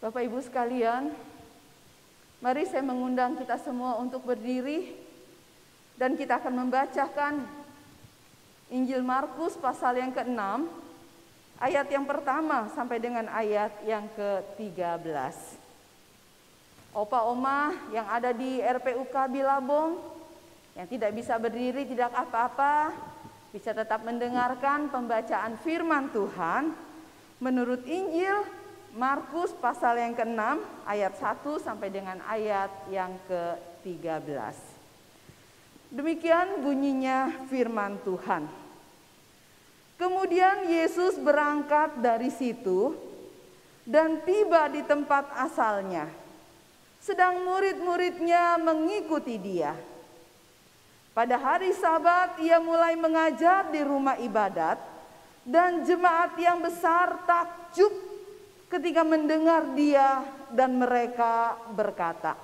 Bapak Ibu sekalian, mari saya mengundang kita semua untuk berdiri dan kita akan membacakan Injil Markus pasal yang ke-6 ayat yang pertama sampai dengan ayat yang ke-13. Opa Oma yang ada di RPUK Bilabong yang tidak bisa berdiri tidak apa-apa, bisa tetap mendengarkan pembacaan firman Tuhan menurut Injil Markus pasal yang ke-6 ayat 1 sampai dengan ayat yang ke-13. Demikian bunyinya firman Tuhan. Kemudian Yesus berangkat dari situ dan tiba di tempat asalnya. Sedang murid-muridnya mengikuti dia. Pada hari Sabat ia mulai mengajar di rumah ibadat dan jemaat yang besar takjub ketika mendengar dia dan mereka berkata,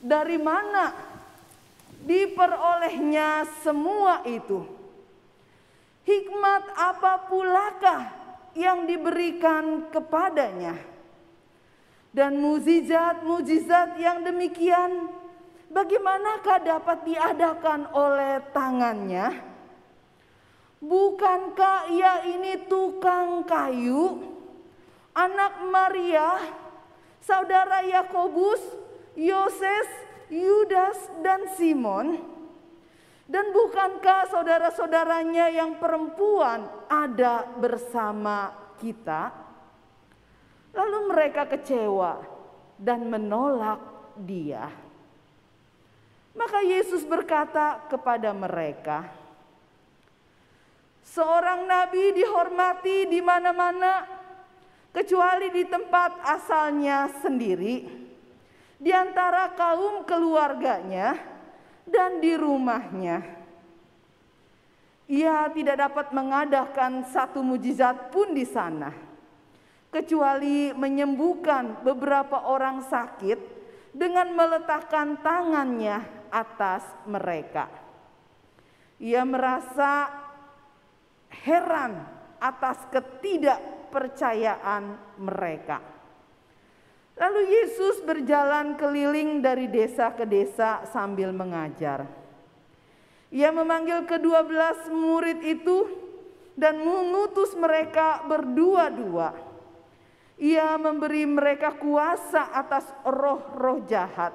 "Dari mana diperolehnya semua itu? Hikmat apa pulakah yang diberikan kepadanya?" Dan mujizat-mujizat yang demikian bagaimanakah dapat diadakan oleh tangannya? Bukankah ia ini tukang kayu? Anak Maria, saudara Yakobus, Yoses, Yudas, dan Simon? Dan bukankah saudara-saudaranya yang perempuan ada bersama kita? Lalu mereka kecewa dan menolak dia. Maka Yesus berkata kepada mereka, "Seorang nabi dihormati di mana-mana, kecuali di tempat asalnya sendiri, di antara kaum keluarganya, dan di rumahnya. Ia tidak dapat mengadakan satu mujizat pun di sana, kecuali menyembuhkan beberapa orang sakit dengan meletakkan tangannya atas mereka. Ia merasa heran atas ketidak kepercayaan mereka. Lalu Yesus berjalan keliling dari desa ke desa sambil mengajar. Ia memanggil kedua belas murid itu dan mengutus mereka berdua-dua. Ia memberi mereka kuasa atas roh-roh jahat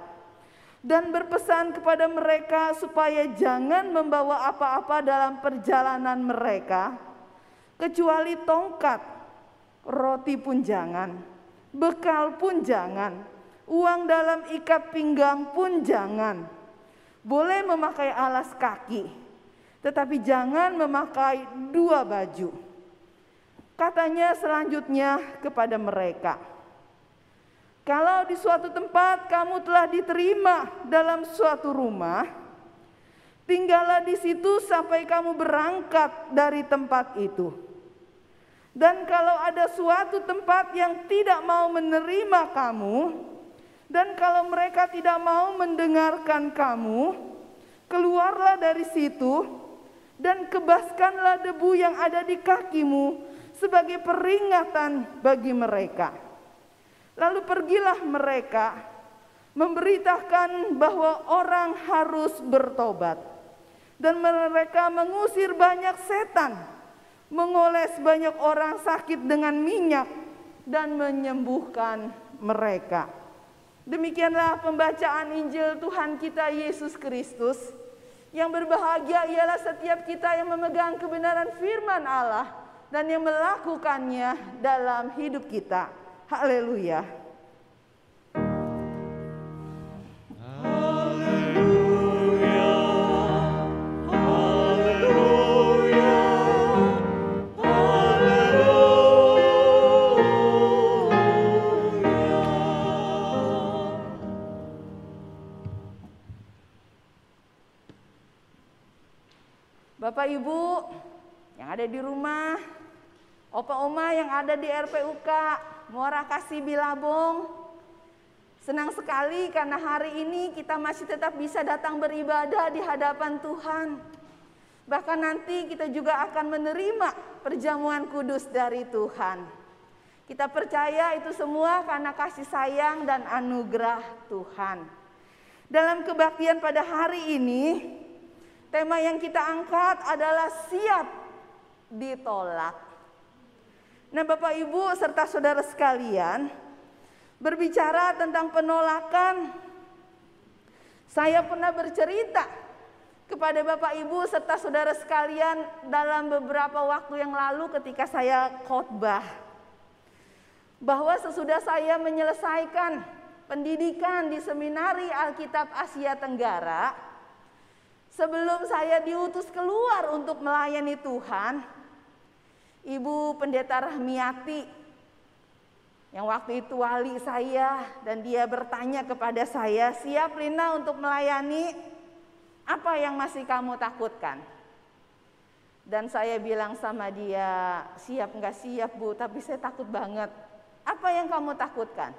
dan berpesan kepada mereka supaya jangan membawa apa-apa dalam perjalanan mereka kecuali tongkat Roti pun jangan, bekal pun jangan, uang dalam ikat pinggang pun jangan. Boleh memakai alas kaki, tetapi jangan memakai dua baju. Katanya selanjutnya kepada mereka, "Kalau di suatu tempat kamu telah diterima dalam suatu rumah, tinggallah di situ sampai kamu berangkat dari tempat itu." Dan kalau ada suatu tempat yang tidak mau menerima kamu, dan kalau mereka tidak mau mendengarkan kamu, keluarlah dari situ dan kebaskanlah debu yang ada di kakimu sebagai peringatan bagi mereka. Lalu pergilah mereka memberitakan bahwa orang harus bertobat, dan mereka mengusir banyak setan mengoles banyak orang sakit dengan minyak dan menyembuhkan mereka. Demikianlah pembacaan Injil Tuhan kita Yesus Kristus. Yang berbahagia ialah setiap kita yang memegang kebenaran firman Allah dan yang melakukannya dalam hidup kita. Haleluya. Ada di rumah, Opa Oma yang ada di RPUK Muara Kasih Bilabong. Senang sekali karena hari ini kita masih tetap bisa datang beribadah di hadapan Tuhan. Bahkan nanti kita juga akan menerima perjamuan kudus dari Tuhan. Kita percaya itu semua karena kasih sayang dan anugerah Tuhan. Dalam kebaktian pada hari ini, tema yang kita angkat adalah siap ditolak. Nah, Bapak Ibu serta saudara sekalian, berbicara tentang penolakan, saya pernah bercerita kepada Bapak Ibu serta saudara sekalian dalam beberapa waktu yang lalu ketika saya khotbah bahwa sesudah saya menyelesaikan pendidikan di Seminari Alkitab Asia Tenggara, sebelum saya diutus keluar untuk melayani Tuhan, Ibu Pendeta Rahmiati yang waktu itu wali saya dan dia bertanya kepada saya, "Siap Lina untuk melayani? Apa yang masih kamu takutkan?" Dan saya bilang sama dia, "Siap nggak siap, Bu, tapi saya takut banget." Apa yang kamu takutkan?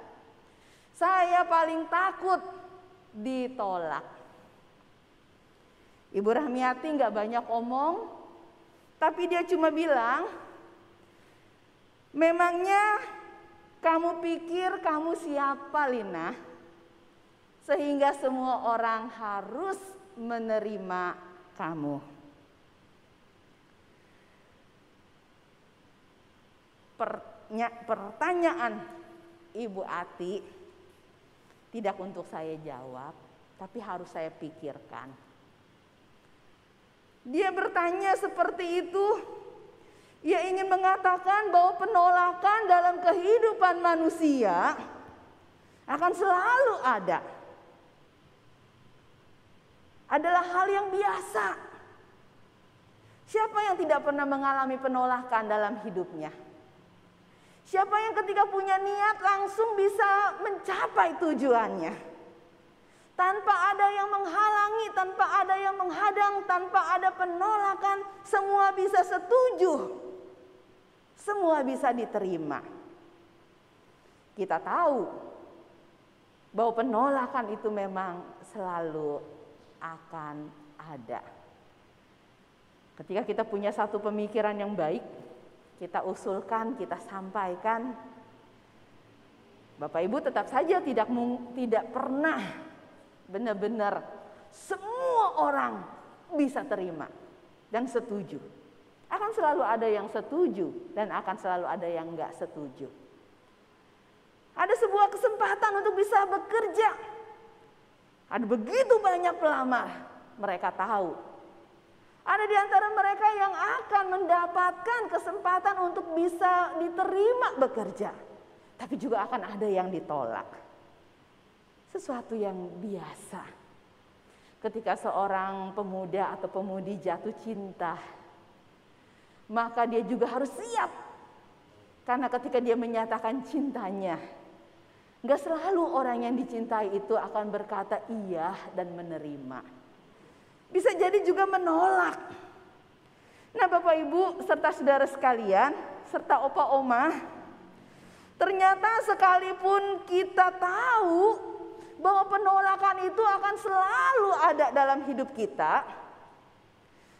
Saya paling takut ditolak. Ibu Rahmiati nggak banyak omong, tapi dia cuma bilang, memangnya kamu pikir kamu siapa Lina? Sehingga semua orang harus menerima kamu. Per pertanyaan Ibu Ati tidak untuk saya jawab, tapi harus saya pikirkan. Dia bertanya seperti itu. Ia ingin mengatakan bahwa penolakan dalam kehidupan manusia akan selalu ada. Adalah hal yang biasa. Siapa yang tidak pernah mengalami penolakan dalam hidupnya? Siapa yang ketika punya niat langsung bisa mencapai tujuannya. Tanpa ada yang menghalangi, tanpa ada yang menghadang, tanpa ada penolakan, semua bisa setuju. Semua bisa diterima. Kita tahu bahwa penolakan itu memang selalu akan ada. Ketika kita punya satu pemikiran yang baik, kita usulkan, kita sampaikan. Bapak Ibu tetap saja tidak tidak pernah benar-benar semua orang bisa terima dan setuju. Akan selalu ada yang setuju dan akan selalu ada yang enggak setuju. Ada sebuah kesempatan untuk bisa bekerja. Ada begitu banyak pelamar, mereka tahu ada di antara mereka yang akan mendapatkan kesempatan untuk bisa diterima bekerja. Tapi juga akan ada yang ditolak. Sesuatu yang biasa. Ketika seorang pemuda atau pemudi jatuh cinta, maka dia juga harus siap. Karena ketika dia menyatakan cintanya, Gak selalu orang yang dicintai itu akan berkata iya dan menerima. Bisa jadi juga menolak. Nah Bapak Ibu serta saudara sekalian, serta opa oma, ternyata sekalipun kita tahu bahwa penolakan itu akan selalu ada dalam hidup kita,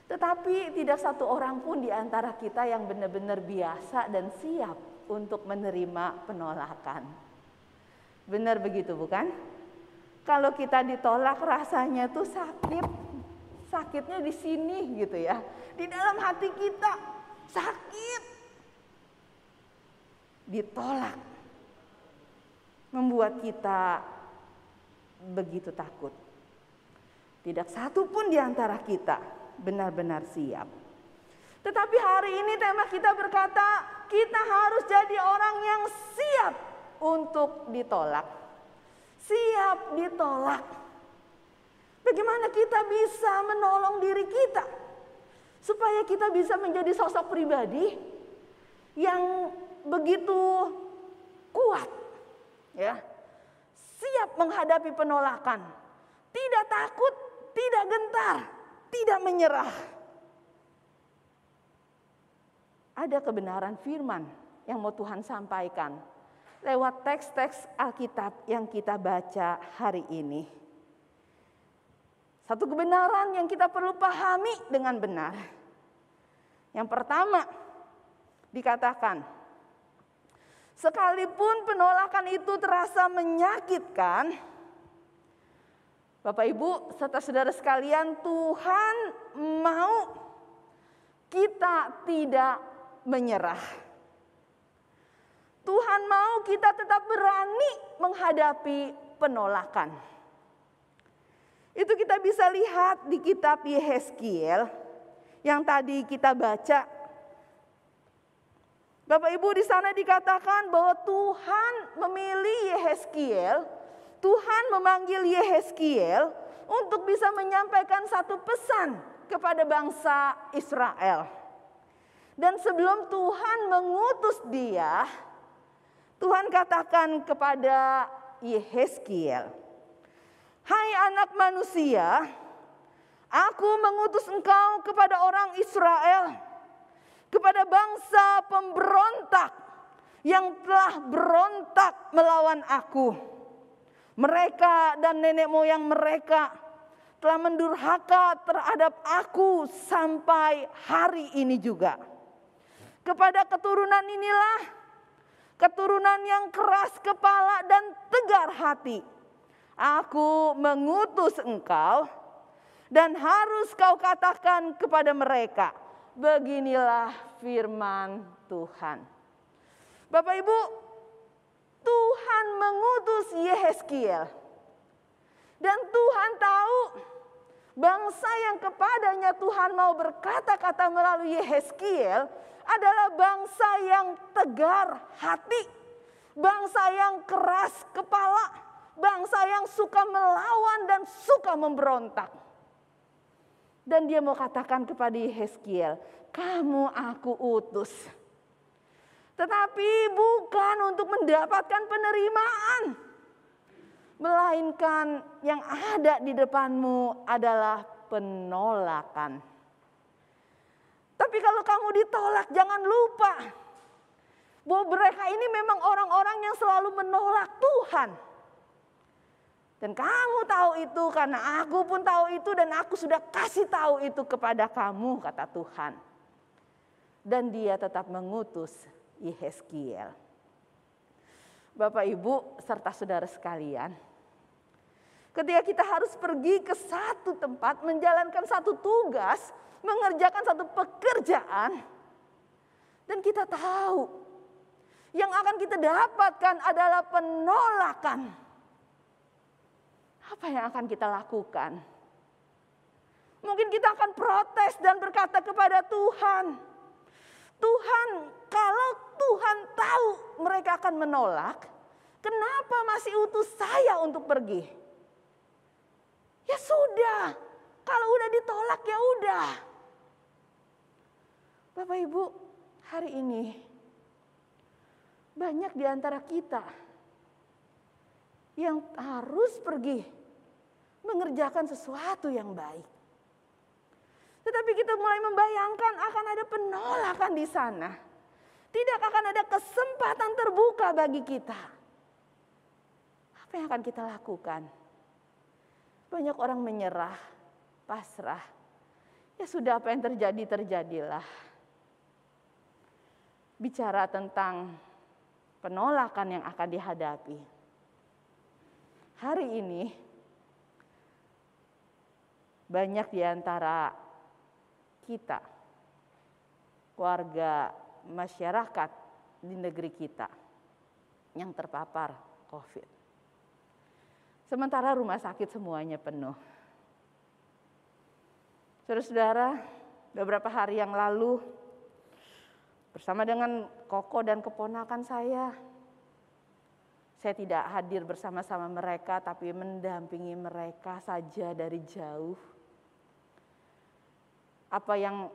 tetapi tidak satu orang pun di antara kita yang benar-benar biasa dan siap untuk menerima penolakan. Benar begitu bukan? Kalau kita ditolak rasanya tuh sakit, sakitnya di sini gitu ya. Di dalam hati kita sakit. Ditolak. Membuat kita begitu takut. Tidak satu pun di antara kita benar-benar siap. Tetapi hari ini tema kita berkata, kita harus jadi orang yang siap untuk ditolak. Siap ditolak Bagaimana kita bisa menolong diri kita supaya kita bisa menjadi sosok pribadi yang begitu kuat ya. Siap menghadapi penolakan. Tidak takut, tidak gentar, tidak menyerah. Ada kebenaran firman yang mau Tuhan sampaikan lewat teks-teks Alkitab yang kita baca hari ini. Satu kebenaran yang kita perlu pahami dengan benar. Yang pertama dikatakan, Sekalipun penolakan itu terasa menyakitkan, Bapak Ibu serta saudara sekalian, Tuhan mau kita tidak menyerah. Tuhan mau kita tetap berani menghadapi penolakan. Itu kita bisa lihat di kitab Yehezkiel yang tadi kita baca Bapak Ibu di sana dikatakan bahwa Tuhan memilih Yehezkiel, Tuhan memanggil Yehezkiel untuk bisa menyampaikan satu pesan kepada bangsa Israel. Dan sebelum Tuhan mengutus dia, Tuhan katakan kepada Yehezkiel, "Hai anak manusia, aku mengutus engkau kepada orang Israel." kepada bangsa pemberontak yang telah berontak melawan aku. Mereka dan nenek moyang mereka telah mendurhaka terhadap aku sampai hari ini juga. Kepada keturunan inilah keturunan yang keras kepala dan tegar hati. Aku mengutus engkau dan harus kau katakan kepada mereka, beginilah firman Tuhan. Bapak Ibu, Tuhan mengutus Yehezkiel. Dan Tuhan tahu bangsa yang kepadanya Tuhan mau berkata-kata melalui Yehezkiel adalah bangsa yang tegar hati, bangsa yang keras kepala, bangsa yang suka melawan dan suka memberontak. Dan dia mau katakan kepada Yeskiel, kamu aku utus. Tetapi bukan untuk mendapatkan penerimaan. Melainkan yang ada di depanmu adalah penolakan. Tapi kalau kamu ditolak jangan lupa. Bahwa mereka ini memang orang-orang yang selalu menolak Tuhan. Dan kamu tahu itu karena aku pun tahu itu dan aku sudah kasih tahu itu kepada kamu kata Tuhan. Dan dia tetap mengutus Yehezkiel. Bapak Ibu serta saudara sekalian. Ketika kita harus pergi ke satu tempat menjalankan satu tugas, mengerjakan satu pekerjaan. Dan kita tahu yang akan kita dapatkan adalah penolakan apa yang akan kita lakukan? Mungkin kita akan protes dan berkata kepada Tuhan, Tuhan, kalau Tuhan tahu mereka akan menolak, kenapa masih utus saya untuk pergi? Ya sudah, kalau udah ditolak ya udah. Bapak Ibu, hari ini banyak di antara kita yang harus pergi mengerjakan sesuatu yang baik. Tetapi kita mulai membayangkan akan ada penolakan di sana. Tidak akan ada kesempatan terbuka bagi kita. Apa yang akan kita lakukan? Banyak orang menyerah, pasrah. Ya sudah apa yang terjadi terjadilah. Bicara tentang penolakan yang akan dihadapi Hari ini banyak di antara kita, warga masyarakat di negeri kita yang terpapar COVID. Sementara rumah sakit semuanya penuh. Saudara-saudara, beberapa hari yang lalu bersama dengan koko dan keponakan saya saya tidak hadir bersama-sama mereka, tapi mendampingi mereka saja dari jauh. Apa yang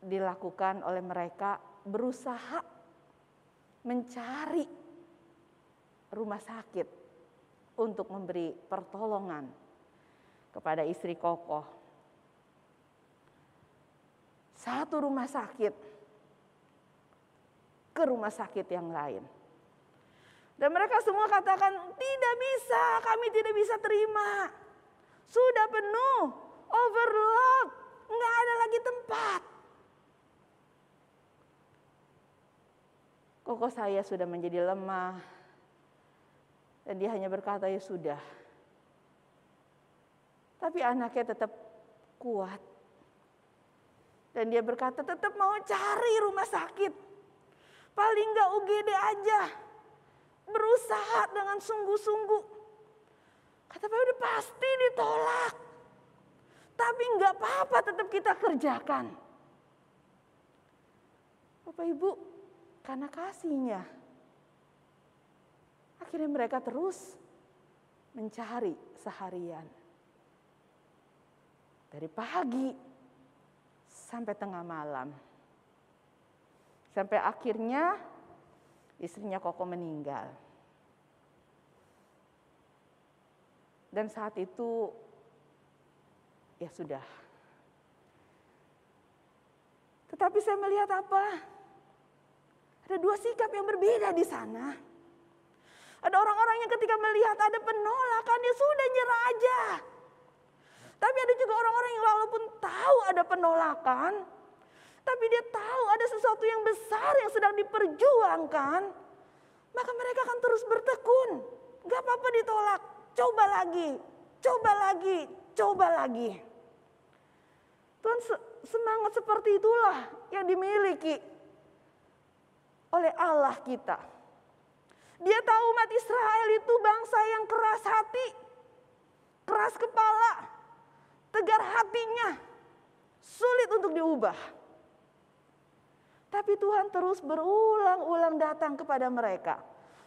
dilakukan oleh mereka berusaha mencari rumah sakit untuk memberi pertolongan kepada istri kokoh. Satu rumah sakit ke rumah sakit yang lain dan mereka semua katakan, tidak bisa, kami tidak bisa terima. Sudah penuh, overload, nggak ada lagi tempat. Koko saya sudah menjadi lemah. Dan dia hanya berkata, ya sudah. Tapi anaknya tetap kuat. Dan dia berkata, tetap mau cari rumah sakit. Paling nggak UGD aja. Berusaha dengan sungguh-sungguh. Kata Pak udah pasti ditolak. Tapi nggak apa-apa tetap kita kerjakan. Bapak Ibu, karena kasihnya. Akhirnya mereka terus mencari seharian. Dari pagi sampai tengah malam. Sampai akhirnya istrinya Koko meninggal. Dan saat itu ya sudah. Tetapi saya melihat apa? Ada dua sikap yang berbeda di sana. Ada orang-orang yang ketika melihat ada penolakan, dia sudah nyerah aja. Tapi ada juga orang-orang yang walaupun tahu ada penolakan, tapi dia tahu ada sesuatu yang besar yang sedang diperjuangkan, maka mereka akan terus bertekun. Gak apa-apa ditolak, coba lagi, coba lagi, coba lagi. Tuhan semangat seperti itulah yang dimiliki oleh Allah kita. Dia tahu umat Israel itu bangsa yang keras hati, keras kepala, tegar hatinya, sulit untuk diubah. Tapi Tuhan terus berulang-ulang datang kepada mereka.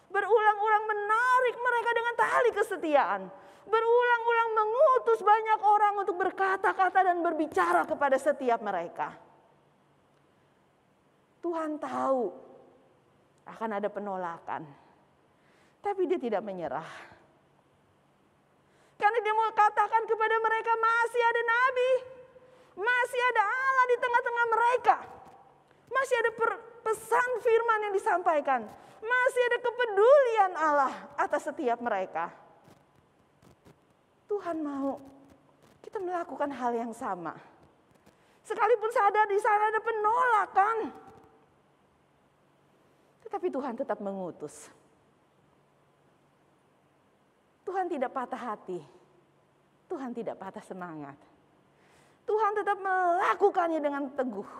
Berulang-ulang menarik mereka dengan tali kesetiaan. Berulang-ulang mengutus banyak orang untuk berkata-kata dan berbicara kepada setiap mereka. Tuhan tahu akan ada penolakan. Tapi dia tidak menyerah. Karena dia mau katakan kepada mereka masih ada nabi. Masih ada Allah di tengah-tengah mereka. Masih ada pesan firman yang disampaikan. Masih ada kepedulian Allah atas setiap mereka. Tuhan mau kita melakukan hal yang sama. Sekalipun sadar di sana ada penolakan, tapi Tuhan tetap mengutus. Tuhan tidak patah hati. Tuhan tidak patah semangat. Tuhan tetap melakukannya dengan teguh.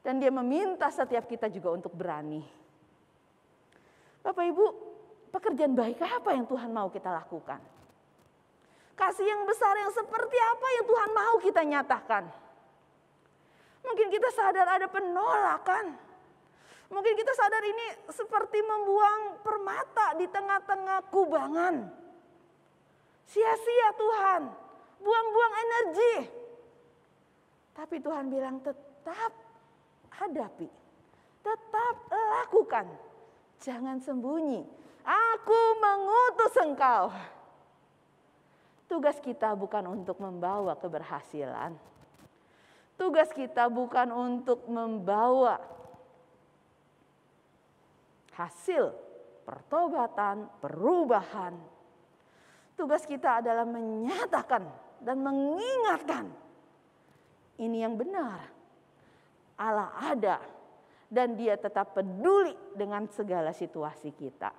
Dan dia meminta setiap kita juga untuk berani. Bapak Ibu, pekerjaan baik apa yang Tuhan mau kita lakukan? Kasih yang besar yang seperti apa yang Tuhan mau kita nyatakan? Mungkin kita sadar ada penolakan. Mungkin kita sadar ini seperti membuang permata di tengah-tengah kubangan. Sia-sia Tuhan, buang-buang energi. Tapi Tuhan bilang tetap hadapi, tetap lakukan. Jangan sembunyi. Aku mengutus engkau. Tugas kita bukan untuk membawa keberhasilan. Tugas kita bukan untuk membawa hasil pertobatan, perubahan. Tugas kita adalah menyatakan dan mengingatkan ini yang benar. Allah ada dan dia tetap peduli dengan segala situasi kita.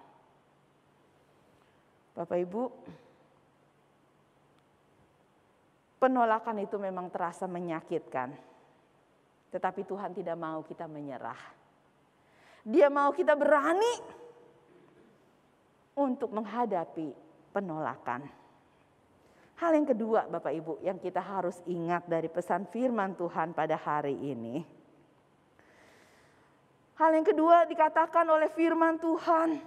Bapak Ibu, penolakan itu memang terasa menyakitkan. Tetapi Tuhan tidak mau kita menyerah. Dia mau kita berani untuk menghadapi penolakan. Hal yang kedua Bapak Ibu yang kita harus ingat dari pesan firman Tuhan pada hari ini. Hal yang kedua dikatakan oleh firman Tuhan.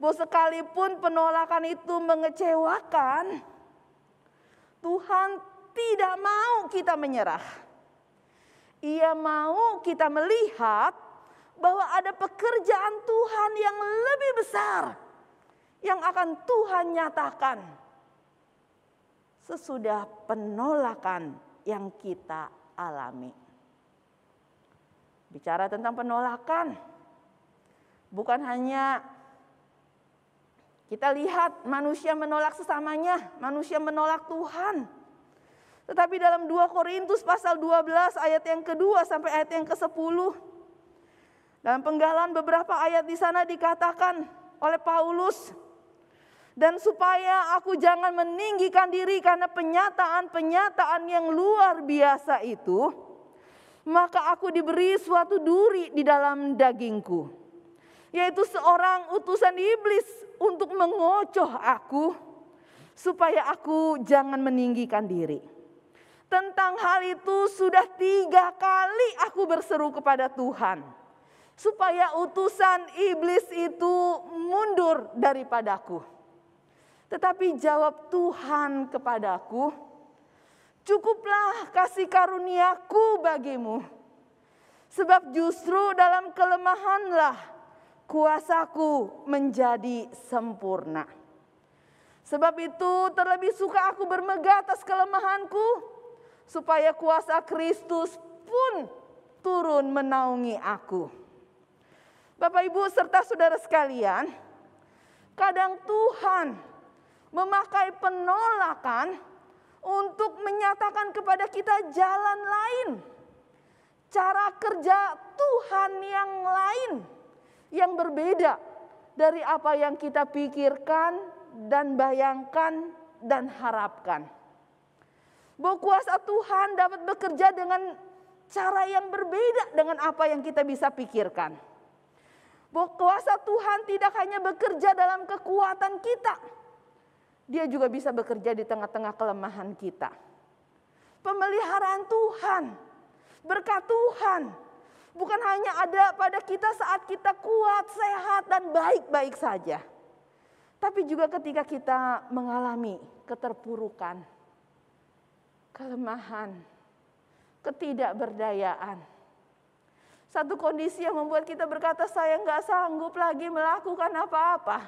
Bahwa sekalipun penolakan itu mengecewakan. Tuhan tidak mau kita menyerah. Ia mau kita melihat bahwa ada pekerjaan Tuhan yang lebih besar yang akan Tuhan nyatakan sesudah penolakan yang kita alami. Bicara tentang penolakan, bukan hanya kita lihat manusia menolak sesamanya, manusia menolak Tuhan. Tetapi dalam 2 Korintus pasal 12 ayat yang kedua sampai ayat yang ke-10 Dalam penggalan beberapa ayat di sana dikatakan oleh Paulus, dan supaya aku jangan meninggikan diri karena penyataan-penyataan yang luar biasa itu, maka aku diberi suatu duri di dalam dagingku, yaitu seorang utusan iblis untuk mengocoh aku, supaya aku jangan meninggikan diri. Tentang hal itu sudah tiga kali aku berseru kepada Tuhan supaya utusan iblis itu mundur daripadaku. Tetapi jawab Tuhan kepadaku, cukuplah kasih karuniaku bagimu. Sebab justru dalam kelemahanlah kuasaku menjadi sempurna. Sebab itu terlebih suka aku bermegah atas kelemahanku, supaya kuasa Kristus pun turun menaungi aku. Bapak, Ibu, serta saudara sekalian, kadang Tuhan memakai penolakan untuk menyatakan kepada kita jalan lain, cara kerja Tuhan yang lain, yang berbeda dari apa yang kita pikirkan dan bayangkan dan harapkan. Bahwa kuasa Tuhan dapat bekerja dengan cara yang berbeda dengan apa yang kita bisa pikirkan bahwa kuasa Tuhan tidak hanya bekerja dalam kekuatan kita, Dia juga bisa bekerja di tengah-tengah kelemahan kita. Pemeliharaan Tuhan, berkat Tuhan, bukan hanya ada pada kita saat kita kuat, sehat, dan baik-baik saja, tapi juga ketika kita mengalami keterpurukan, kelemahan, ketidakberdayaan satu kondisi yang membuat kita berkata saya nggak sanggup lagi melakukan apa-apa.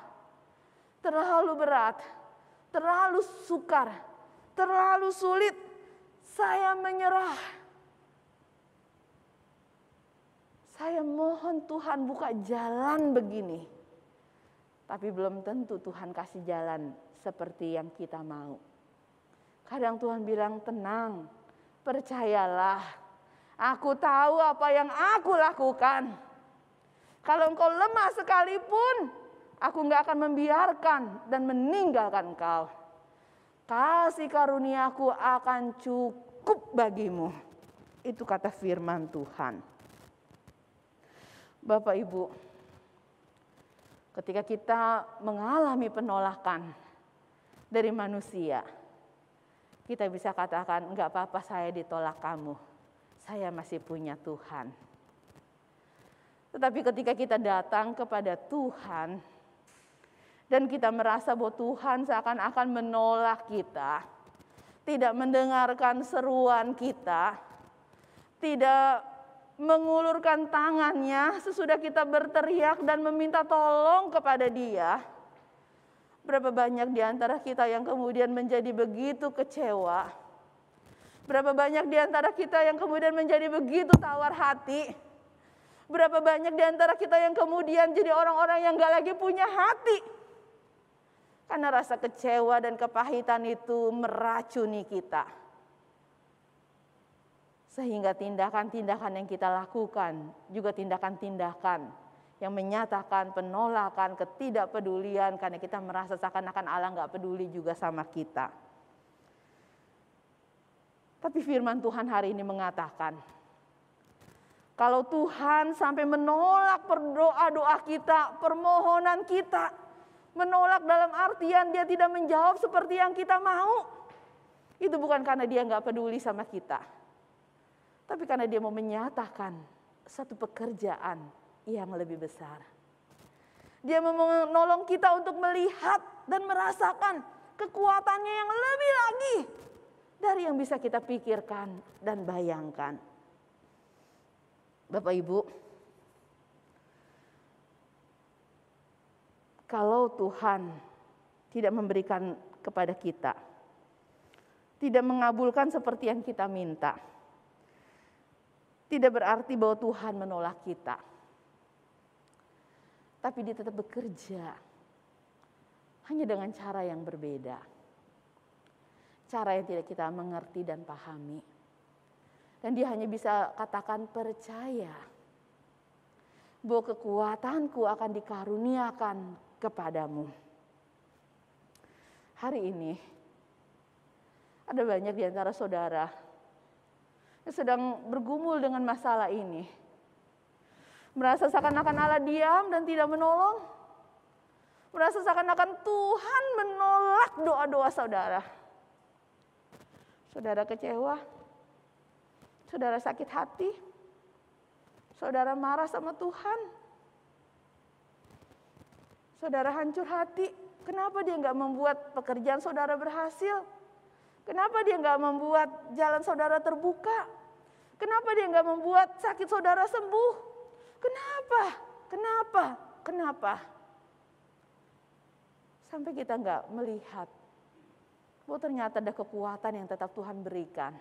Terlalu berat, terlalu sukar, terlalu sulit. Saya menyerah. Saya mohon Tuhan buka jalan begini. Tapi belum tentu Tuhan kasih jalan seperti yang kita mau. Kadang Tuhan bilang tenang, percayalah Aku tahu apa yang aku lakukan. Kalau engkau lemah sekalipun, aku nggak akan membiarkan dan meninggalkan engkau. Kasih karuniaku akan cukup bagimu. Itu kata firman Tuhan. Bapak Ibu, ketika kita mengalami penolakan dari manusia, kita bisa katakan, enggak apa-apa saya ditolak kamu saya masih punya Tuhan. Tetapi ketika kita datang kepada Tuhan dan kita merasa bahwa Tuhan seakan-akan menolak kita, tidak mendengarkan seruan kita, tidak mengulurkan tangannya sesudah kita berteriak dan meminta tolong kepada Dia. Berapa banyak di antara kita yang kemudian menjadi begitu kecewa, Berapa banyak di antara kita yang kemudian menjadi begitu tawar hati. Berapa banyak di antara kita yang kemudian jadi orang-orang yang gak lagi punya hati. Karena rasa kecewa dan kepahitan itu meracuni kita. Sehingga tindakan-tindakan yang kita lakukan juga tindakan-tindakan yang menyatakan penolakan, ketidakpedulian karena kita merasa seakan-akan Allah nggak peduli juga sama kita. Tapi firman Tuhan hari ini mengatakan, kalau Tuhan sampai menolak doa-doa kita, permohonan kita, menolak dalam artian dia tidak menjawab seperti yang kita mau, itu bukan karena dia nggak peduli sama kita, tapi karena dia mau menyatakan satu pekerjaan yang lebih besar. Dia mau menolong kita untuk melihat dan merasakan kekuatannya yang lebih lagi dari yang bisa kita pikirkan dan bayangkan. Bapak Ibu, kalau Tuhan tidak memberikan kepada kita, tidak mengabulkan seperti yang kita minta, tidak berarti bahwa Tuhan menolak kita. Tapi dia tetap bekerja hanya dengan cara yang berbeda cara yang tidak kita mengerti dan pahami. Dan dia hanya bisa katakan percaya. bahwa kekuatanku akan dikaruniakan kepadamu. Hari ini ada banyak di antara saudara sedang bergumul dengan masalah ini. Merasa seakan-akan Allah diam dan tidak menolong. Merasa seakan-akan Tuhan menolak doa-doa saudara. Saudara kecewa, saudara sakit hati, saudara marah sama Tuhan, saudara hancur hati. Kenapa dia nggak membuat pekerjaan saudara berhasil? Kenapa dia nggak membuat jalan saudara terbuka? Kenapa dia nggak membuat sakit saudara sembuh? Kenapa? Kenapa? Kenapa? Sampai kita nggak melihat bahwa ternyata ada kekuatan yang tetap Tuhan berikan.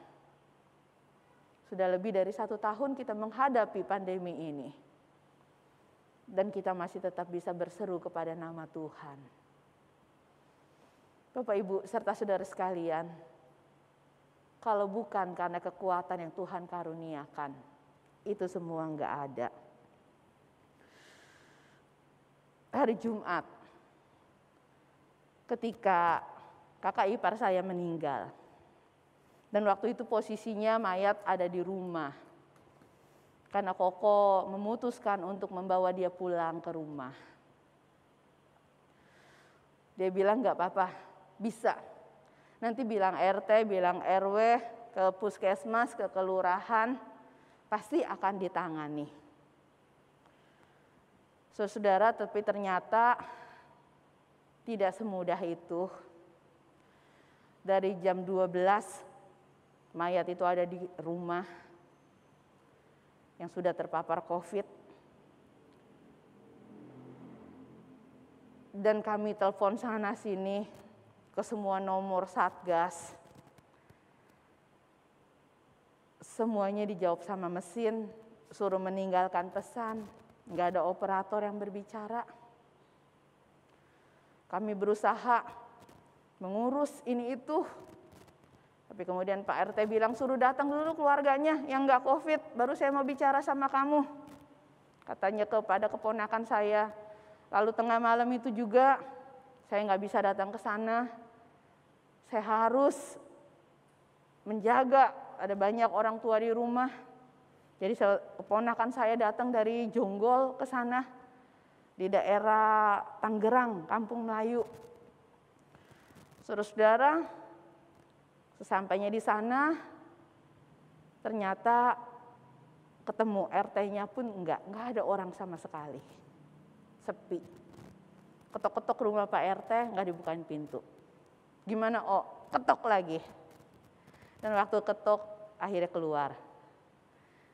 Sudah lebih dari satu tahun kita menghadapi pandemi ini. Dan kita masih tetap bisa berseru kepada nama Tuhan. Bapak Ibu serta saudara sekalian, kalau bukan karena kekuatan yang Tuhan karuniakan, itu semua nggak ada. Hari Jumat, ketika kakak ipar saya meninggal, dan waktu itu posisinya mayat ada di rumah. Karena Koko memutuskan untuk membawa dia pulang ke rumah. Dia bilang nggak apa-apa, bisa Nanti bilang RT, bilang RW, ke puskesmas, ke kelurahan, pasti akan ditangani. So, saudara, tapi ternyata tidak semudah itu. Dari jam 12 mayat itu ada di rumah yang sudah terpapar COVID. Dan kami telepon sana sini, ke semua nomor satgas. Semuanya dijawab sama mesin, suruh meninggalkan pesan, nggak ada operator yang berbicara. Kami berusaha mengurus ini itu, tapi kemudian Pak RT bilang suruh datang dulu keluarganya yang nggak COVID, baru saya mau bicara sama kamu. Katanya kepada keponakan saya. Lalu tengah malam itu juga saya nggak bisa datang ke sana saya harus menjaga ada banyak orang tua di rumah. Jadi keponakan saya datang dari Jonggol ke sana di daerah Tangerang, Kampung Melayu. Saudara-saudara, sesampainya di sana ternyata ketemu RT-nya pun enggak, enggak ada orang sama sekali. Sepi. Ketok-ketok rumah Pak RT, enggak dibukain pintu. Gimana oh ketok lagi. Dan waktu ketok akhirnya keluar.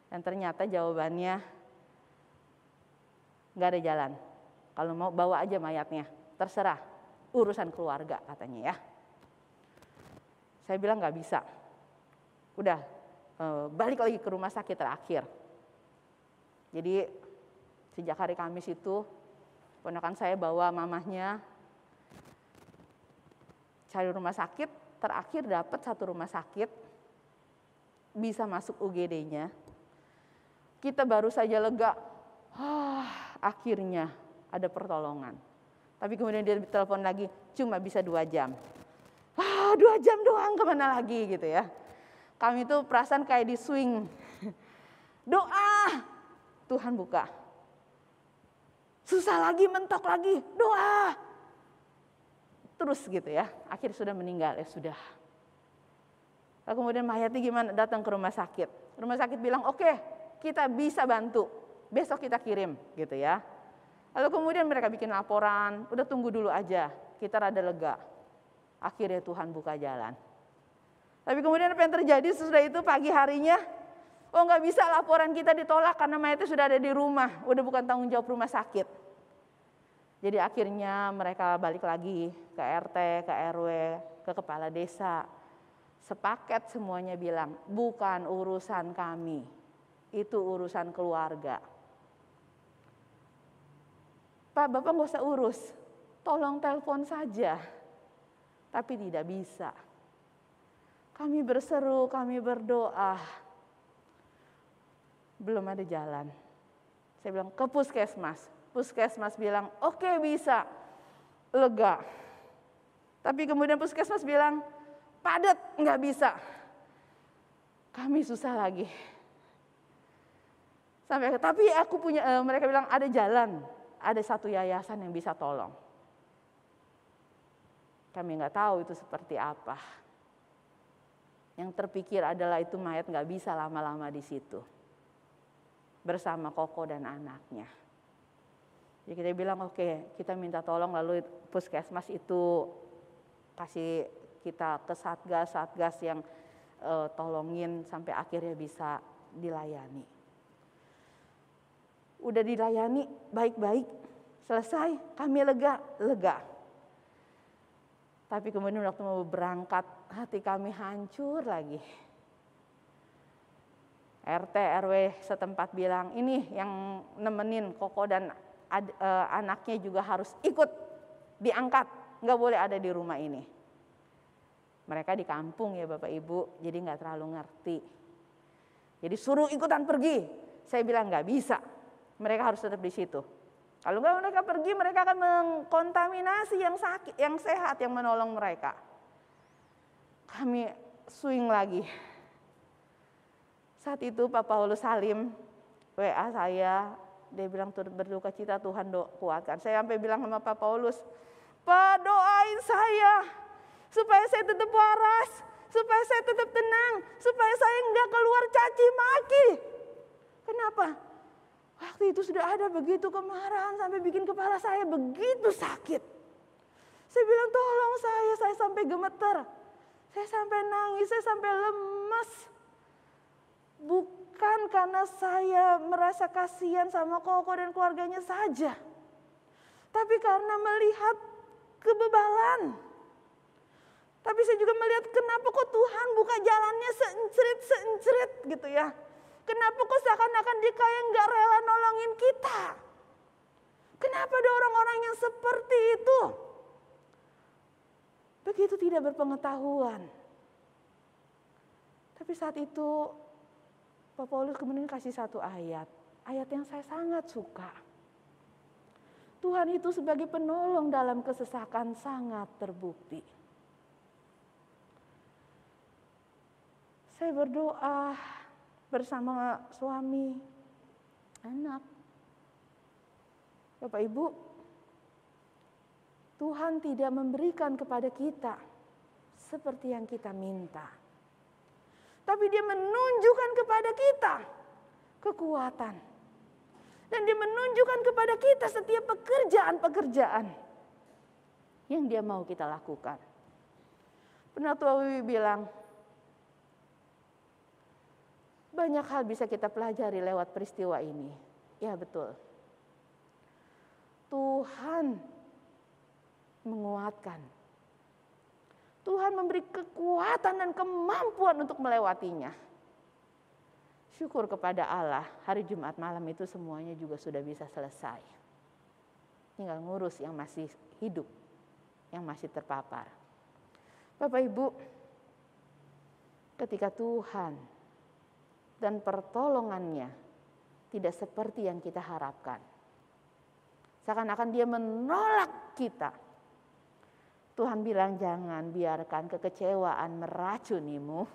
Dan ternyata jawabannya nggak ada jalan. Kalau mau bawa aja mayatnya, terserah. Urusan keluarga katanya ya. Saya bilang nggak bisa. Udah eh, balik lagi ke rumah sakit terakhir. Jadi sejak hari Kamis itu ponakan saya bawa mamahnya cari rumah sakit, terakhir dapat satu rumah sakit, bisa masuk UGD-nya. Kita baru saja lega, ah, akhirnya ada pertolongan. Tapi kemudian dia telepon lagi, cuma bisa dua jam. Ah, dua jam doang ke mana lagi gitu ya. Kami itu perasaan kayak di swing. Doa, Tuhan buka. Susah lagi, mentok lagi, doa, terus gitu ya. Akhirnya sudah meninggal ya sudah. Lalu kemudian mayatnya gimana? Datang ke rumah sakit. Rumah sakit bilang oke okay, kita bisa bantu. Besok kita kirim gitu ya. Lalu kemudian mereka bikin laporan. Udah tunggu dulu aja. Kita rada lega. Akhirnya Tuhan buka jalan. Tapi kemudian apa yang terjadi sesudah itu pagi harinya Oh nggak bisa laporan kita ditolak karena mayatnya sudah ada di rumah, udah bukan tanggung jawab rumah sakit. Jadi akhirnya mereka balik lagi ke RT, ke RW, ke kepala desa. Sepaket semuanya bilang, bukan urusan kami, itu urusan keluarga. Pak, Bapak nggak usah urus, tolong telepon saja. Tapi tidak bisa. Kami berseru, kami berdoa. Belum ada jalan. Saya bilang ke puskesmas. Puskesmas bilang oke okay, bisa, lega. Tapi kemudian puskesmas bilang padat nggak bisa. Kami susah lagi. Sampai tapi aku punya uh, mereka bilang ada jalan, ada satu yayasan yang bisa tolong. Kami nggak tahu itu seperti apa. Yang terpikir adalah itu mayat nggak bisa lama-lama di situ bersama Koko dan anaknya. Jadi kita bilang oke okay, kita minta tolong lalu puskesmas itu kasih kita ke satgas satgas yang uh, tolongin sampai akhirnya bisa dilayani. Udah dilayani baik-baik, selesai, kami lega, lega. Tapi kemudian waktu mau berangkat, hati kami hancur lagi. RT RW setempat bilang ini yang nemenin Koko dan ad, e, anaknya juga harus ikut diangkat, nggak boleh ada di rumah ini. Mereka di kampung ya Bapak Ibu, jadi nggak terlalu ngerti. Jadi suruh ikutan pergi. Saya bilang nggak bisa. Mereka harus tetap di situ. Kalau nggak mereka pergi, mereka akan mengkontaminasi yang sakit, yang sehat, yang menolong mereka. Kami swing lagi. Saat itu Pak Paulus Salim WA saya, dia bilang berduka cita Tuhan do, kuatkan. Saya sampai bilang sama Pak Paulus, Pak doain saya supaya saya tetap waras, supaya saya tetap tenang, supaya saya enggak keluar caci maki. Kenapa? Waktu itu sudah ada begitu kemarahan sampai bikin kepala saya begitu sakit. Saya bilang tolong saya, saya sampai gemeter. Saya sampai nangis, saya sampai lemes. Bukan karena saya merasa kasihan sama Koko dan keluarganya saja. Tapi karena melihat kebebalan tapi saya juga melihat kenapa kok Tuhan buka jalannya seencerit-seencerit gitu ya. Kenapa kok seakan-akan dia kayak nggak rela nolongin kita. Kenapa ada orang-orang yang seperti itu? Begitu tidak berpengetahuan. Tapi saat itu Pak Paulus kemudian kasih satu ayat. Ayat yang saya sangat suka. Tuhan itu sebagai penolong dalam kesesakan sangat terbukti. Saya berdoa bersama suami, anak. Bapak Ibu, Tuhan tidak memberikan kepada kita seperti yang kita minta. Tapi dia menunjukkan kepada kita kekuatan. Dan dia menunjukkan kepada kita setiap pekerjaan-pekerjaan yang dia mau kita lakukan. Pernah Wiwi bilang, banyak hal bisa kita pelajari lewat peristiwa ini. Ya betul. Tuhan menguatkan. Tuhan memberi kekuatan dan kemampuan untuk melewatinya. Syukur kepada Allah, hari Jumat malam itu semuanya juga sudah bisa selesai. Tinggal ngurus yang masih hidup, yang masih terpapar. Bapak Ibu, ketika Tuhan dan pertolongannya tidak seperti yang kita harapkan. Seakan-akan dia menolak kita. Tuhan bilang jangan biarkan kekecewaan meracunimu.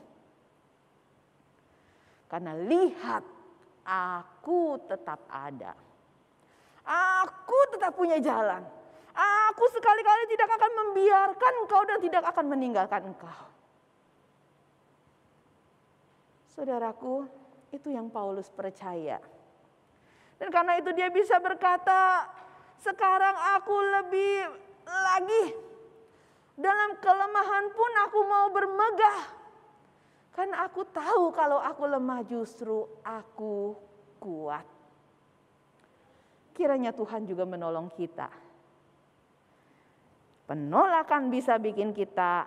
Karena lihat aku tetap ada. Aku tetap punya jalan. Aku sekali-kali tidak akan membiarkan engkau dan tidak akan meninggalkan engkau. Saudaraku, itu yang Paulus percaya. Dan karena itu dia bisa berkata, sekarang aku lebih lagi dalam kelemahan pun aku mau bermegah. Karena aku tahu kalau aku lemah justru aku kuat. Kiranya Tuhan juga menolong kita. Penolakan bisa bikin kita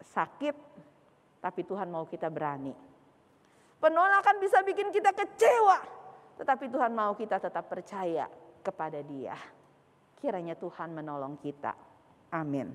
sakit, tapi Tuhan mau kita berani. Penolakan bisa bikin kita kecewa. Tetapi Tuhan mau kita tetap percaya kepada dia. Kiranya Tuhan menolong kita. Amin.